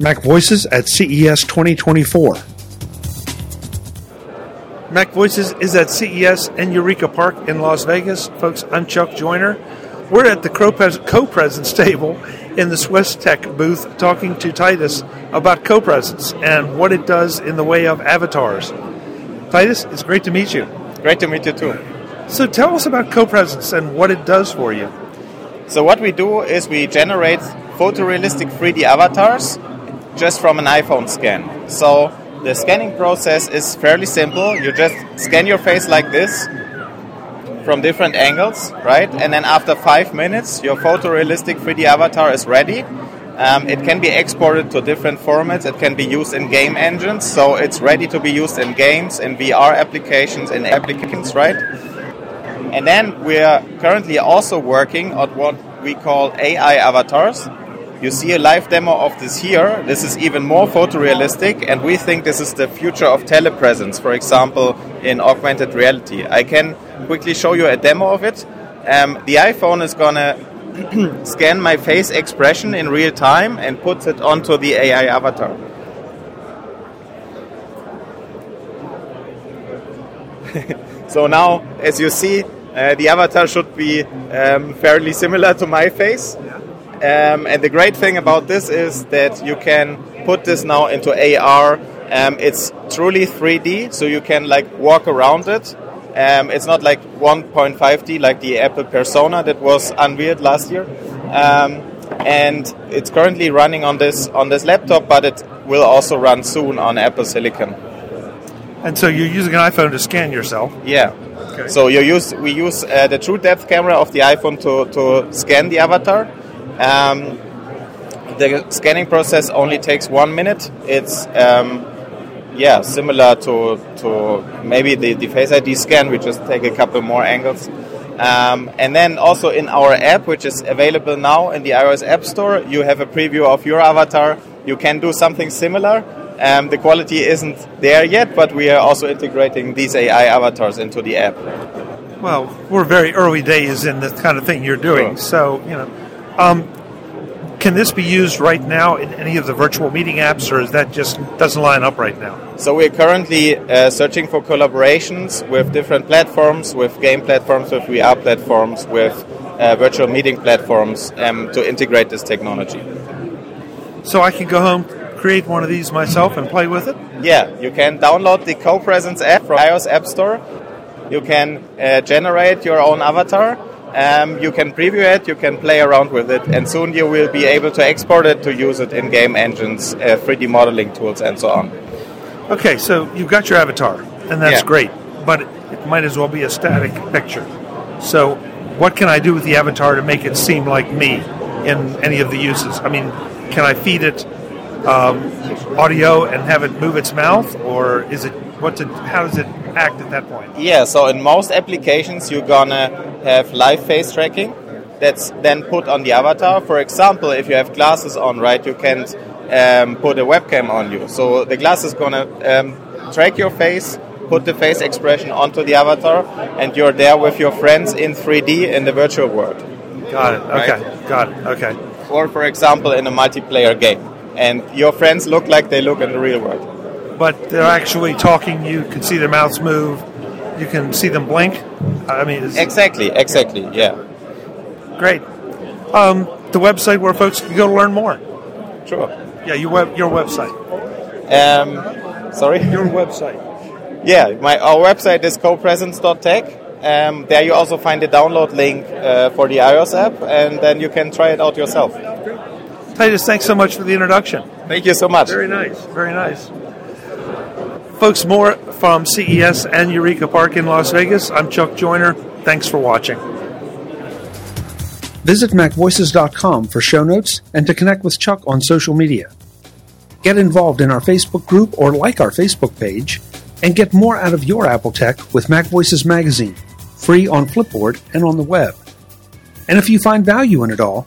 Mac Voices at CES 2024. Mac Voices is at CES and Eureka Park in Las Vegas. Folks, I'm Chuck Joiner. We're at the co-presence table in the Swiss Tech booth talking to Titus about co-presence and what it does in the way of avatars. Titus, it's great to meet you. Great to meet you too. So tell us about co-presence and what it does for you. So what we do is we generate photorealistic 3D avatars just from an iPhone scan. So the scanning process is fairly simple. You just scan your face like this from different angles, right? And then after five minutes, your photorealistic 3D avatar is ready. Um, it can be exported to different formats. It can be used in game engines, so it's ready to be used in games, in VR applications, in applications, right? And then we are currently also working on what we call AI avatars. You see a live demo of this here. This is even more photorealistic, and we think this is the future of telepresence, for example, in augmented reality. I can quickly show you a demo of it. Um, the iPhone is to scan my face expression in real time and puts it onto the AI avatar. so now, as you see, uh, the avatar should be um, fairly similar to my face. Um, and the great thing about this is that you can put this now into AR. Um, it's truly 3D, so you can like walk around it. Um, it's not like 1.5D like the Apple Persona that was unveiled last year. Um, and it's currently running on this on this laptop, but it will also run soon on Apple Silicon. And so you're using an iPhone to scan yourself. Yeah. Okay. So you use we use uh, the true depth camera of the iPhone to, to scan the avatar. Um, the scanning process only takes one minute. It's um, yeah similar to to maybe the, the Face ID scan. We just take a couple more angles. Um, and then also in our app, which is available now in the iOS App Store, you have a preview of your avatar. You can do something similar. Um, the quality isn't there yet, but we are also integrating these AI avatars into the app. Well, we're very early days in this kind of thing you're doing, sure. so you know. Um, can this be used right now in any of the virtual meeting apps, or is that just doesn't line up right now? So we're currently uh, searching for collaborations with different platforms, with game platforms, with VR platforms, with uh, virtual meeting platforms um, to integrate this technology. So I can go home, create one of these myself, and play with it. Yeah, you can download the Co-Presence app from iOS App Store. You can uh, generate your own avatar um, you can preview it, you can play around with it, and soon you will be able to export it to use it in game engines, uh, 3D modeling tools, and so on. Okay, so you've got your avatar, and that's yeah. great, but it might as well be a static picture. So, what can I do with the avatar to make it seem like me in any of the uses? I mean, can I feed it um, audio and have it move its mouth, or is it what? To, how does it act at that point? Yeah, so in most applications, you're gonna have live face tracking that's then put on the avatar. For example, if you have glasses on, right, you can um, put a webcam on you. So the glass is gonna um, track your face, put the face expression onto the avatar, and you're there with your friends in 3D in the virtual world. Got it. Okay. Right? Got it. Okay. Or, for example, in a multiplayer game, and your friends look like they look in the real world but they're actually talking. You can see their mouths move. You can see them blink. I mean, exactly, exactly, yeah. Great. Um, the website where folks can go to learn more. Sure. Yeah, your web, your website. Um, sorry. Your website. Yeah, my our website is copresence.tech. Um, there you also find a download link uh, for the iOS app, and then you can try it out yourself. Titus, thanks so much for the introduction. Thank you so much. Very nice. Very nice. Folks, more from CES and Eureka Park in Las Vegas. I'm Chuck Joiner. Thanks for watching. Visit MacVoices.com for show notes and to connect with Chuck on social media. Get involved in our Facebook group or like our Facebook page, and get more out of your Apple tech with MacVoices Magazine, free on Flipboard and on the web. And if you find value in it all,